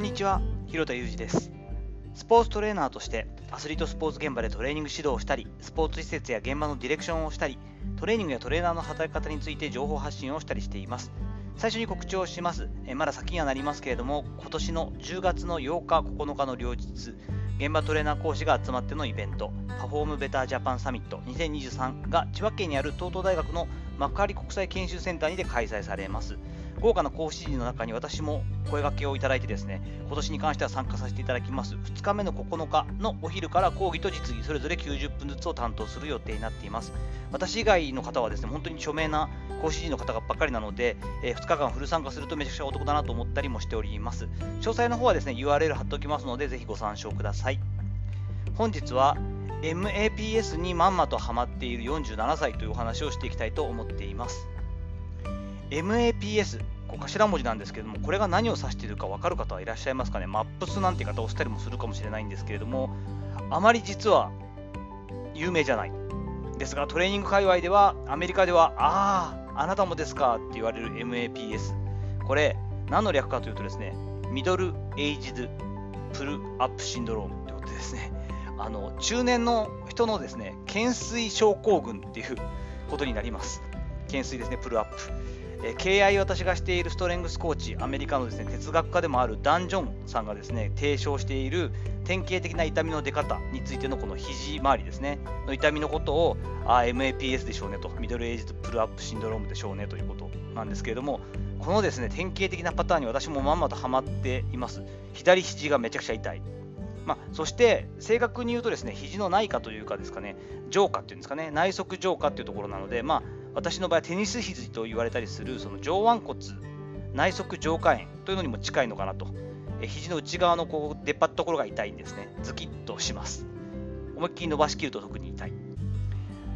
こんにちは、広田裕二です。スポーツトレーナーとしてアスリートスポーツ現場でトレーニング指導をしたり、スポーツ施設や現場のディレクションをしたり、トレーニングやトレーナーの働き方について情報発信をしたりしています。最初に告知をします。えまだ先にはなりますけれども、今年の10月の8日、9日の両日、現場トレーナー講師が集まってのイベント、パフォームベタージャパンサミット2023が千葉県にある東都大学の幕張国際研修センターにて開催されます。豪華な講師陣の中に私も声掛けをいただいてですね、今年に関しては参加させていただきます。2日目の9日のお昼から講義と実技それぞれ90分ずつを担当する予定になっています。私以外の方はですね、本当に著名な講師陣の方ばっかりなので、えー2日間フル参加するとめちゃくちゃお得だなと思ったりもしております。詳細の方はですね、URL 貼っておきますので、ぜひご参照ください。本日は MAPS にまんまとハマっている47歳というお話をしていきたいと思っています。MAPS、こう頭文字なんですけれども、これが何を指しているか分かる方はいらっしゃいますかね？マップスなんて方をしたりもするかもしれないんですけれども、あまり実は有名じゃない。ですが、トレーニング界隈では、アメリカでは、ああ、あなたもですか？って言われる MAPS。これ、何の略かというとですね、ミドルエイジドプルアップシンドロームということでですね、あの中年の人のですね、懸垂症候群っていうことになります。懸垂ですね、プルアップ。え敬愛私がしているストレングスコーチ、アメリカのですね哲学家でもあるダン・ジョンさんがですね提唱している典型的な痛みの出方についてのこの肘周りですね、の痛みのことをあ MAPS でしょうねと、ミドルエイジドプルアップシンドロームでしょうねということなんですけれども、このですね典型的なパターンに私もまんまとハマっています。左肘がめちゃくちゃ痛い。まあ、そして正確に言うとですね肘の内科というかですかね上下っていうんですかね内側上下っていうところなので、まあ、私の場合はテニス肘と言われたりするその上腕骨内側上下炎というのにも近いのかなと。え肘の内側のこう出っ張ったところが痛いんですね。ズキッとします。思いっきり伸ばしきると特に痛い。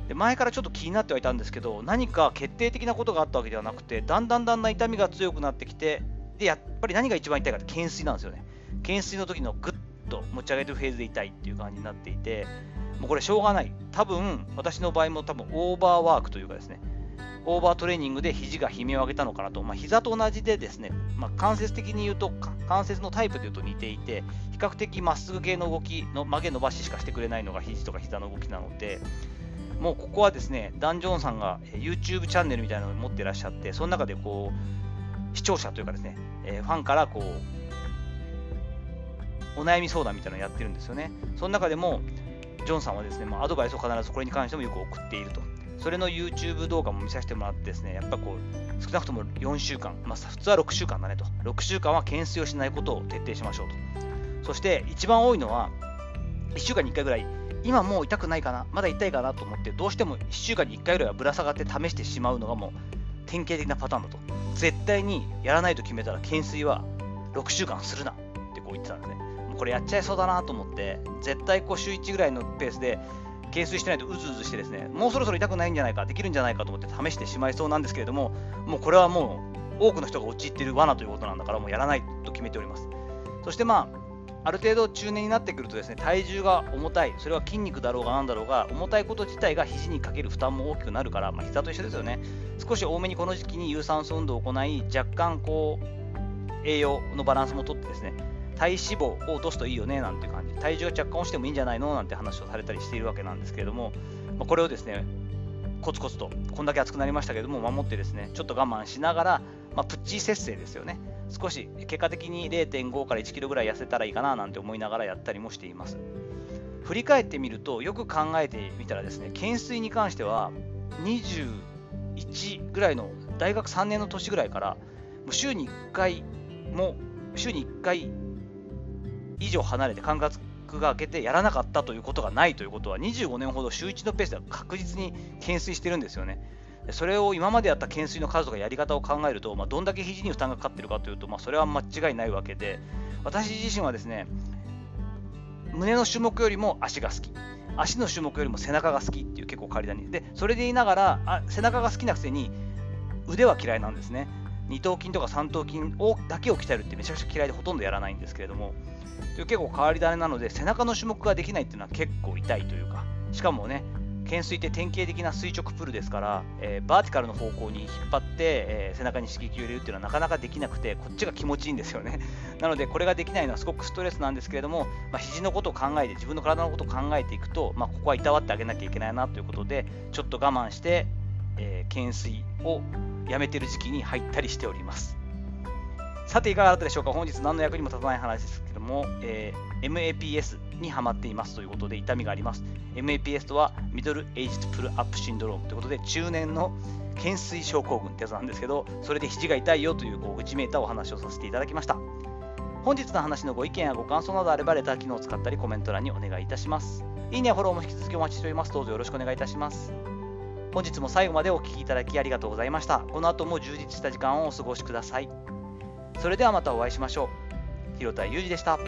で前からちょっと気になってはいたんですけど何か決定的なことがあったわけではなくてだんだんだんだん痛みが強くなってきてでやっぱり何が一番痛いかって懸垂なんですよね。懸垂の時のグと持ち上げるフェーズで痛いっていう感じになっていてもうこれしょうがない。多分私の場合も多分オーバーワークというかですねオーバートレーニングで肘が悲鳴を上げたのかなと、まあ、膝と同じでですね、まあ、関節的に言うと関節のタイプで言うと似ていて比較的まっすぐ系の動きの曲げ伸ばししかしてくれないのが肘とか膝の動きなのでもうここはですねダン・ジョンさんが YouTube チャンネルみたいなのを持ってらっしゃってその中でこう視聴者というかですね、えーファンからこうお悩み相談みたいなのをやってるんですよねその中でもジョンさんはですね、まあ、アドバイスを必ずこれに関してもよく送っていると。それの YouTube 動画も見させてもらってですね、やっぱこう、少なくとも4週間、まあ、普通は6週間だねと。6週間は懸垂をしないことを徹底しましょうと。そして、一番多いのは、1週間に1回ぐらい、今もう痛くないかな、まだ痛いかなと思って、どうしても1週間に1回ぐらいはぶら下がって試してしまうのがもう典型的なパターンだと。絶対にやらないと決めたら、懸垂は6週間するなってこう言ってたんですね。これやっちゃいそうだなと思って、絶対こう週1ぐらいのペースで、懸垂してないとうずうずしてですね、もうそろそろ痛くないんじゃないか、できるんじゃないかと思って試してしまいそうなんですけれども、もうこれはもう多くの人が陥っている罠ということなんだから、もうやらないと決めております。そしてまあ、ある程度中年になってくるとですね、体重が重たい、それは筋肉だろうがなんだろうが、重たいこと自体が肘にかける負担も大きくなるから、まあ、膝と一緒ですよね。少し多めにこの時期に有酸素運動を行い、若干こう、栄養のバランスもとってですね、体脂肪を落とすといいよねなんて感じ、体重が若干落ちてもいいんじゃないの？なんて話をされたりしているわけなんですけれども、まあこれをですね、コツコツと、こんだけ暑くなりましたけども、守ってですね、ちょっと我慢しながら、まあ、プッチー節制ですよね。少し結果的に0.5から1キロぐらい痩せたらいいかななんて思いながらやったりもしています。振り返ってみると、よく考えてみたらですね、懸垂に関しては、21ぐらいの大学3年の年ぐらいから、もう週に1回も、週に1回以上離れて感覚が空けてやらなかったということがないということは25年ほど週1のペースでは確実に懸垂してるんですよね。それを今までやった懸垂の数とかやり方を考えると、まあ、どんだけ肘に負担がかかってるかというと、まあ、それは間違いないわけで私自身はですね胸の種目よりも足が好き。足の種目よりも背中が好きっていう結構変わり種でそれで言いながらあ背中が好きなくせに腕は嫌いなんですね。二頭筋とか三頭筋をだけを鍛えるってめちゃくちゃ嫌いでほとんどやらないんですけれどもという結構変わり種なので背中の種目ができないっていうのは結構痛いというかしかもね懸垂って典型的な垂直プルですから、えー、バーティカルの方向に引っ張って、えー、背中に刺激を入れるっていうのはなかなかできなくてこっちが気持ちいいんですよね。なのでこれができないのはすごくストレスなんですけれども、まあ、肘のことを考えて自分の体のことを考えていくと、まあ、ここはいたわってあげなきゃいけないなということでちょっと我慢して、えー、懸垂をやめてる時期に入ったりしております。さていかがだったでしょうか？本日何の役にも立たない話ですけども、えー、MAPS にはまっていますということで痛みがあります。MAPS とはミドルエイジドプルアップシンドロームということで中年の懸垂症候群ってやつなんですけどそれで肘が痛いよというこう内めいたお話をさせていただきました。本日の話のご意見やご感想などあればレター機能を使ったりコメント欄にお願いいたします。いいねフォローも引き続きお待ちしております。どうぞよろしくお願いいたします。本日も最後までお聴きいただきありがとうございました。この後も充実した時間をお過ごしください。それではまたお会いしましょう。広田裕二でした。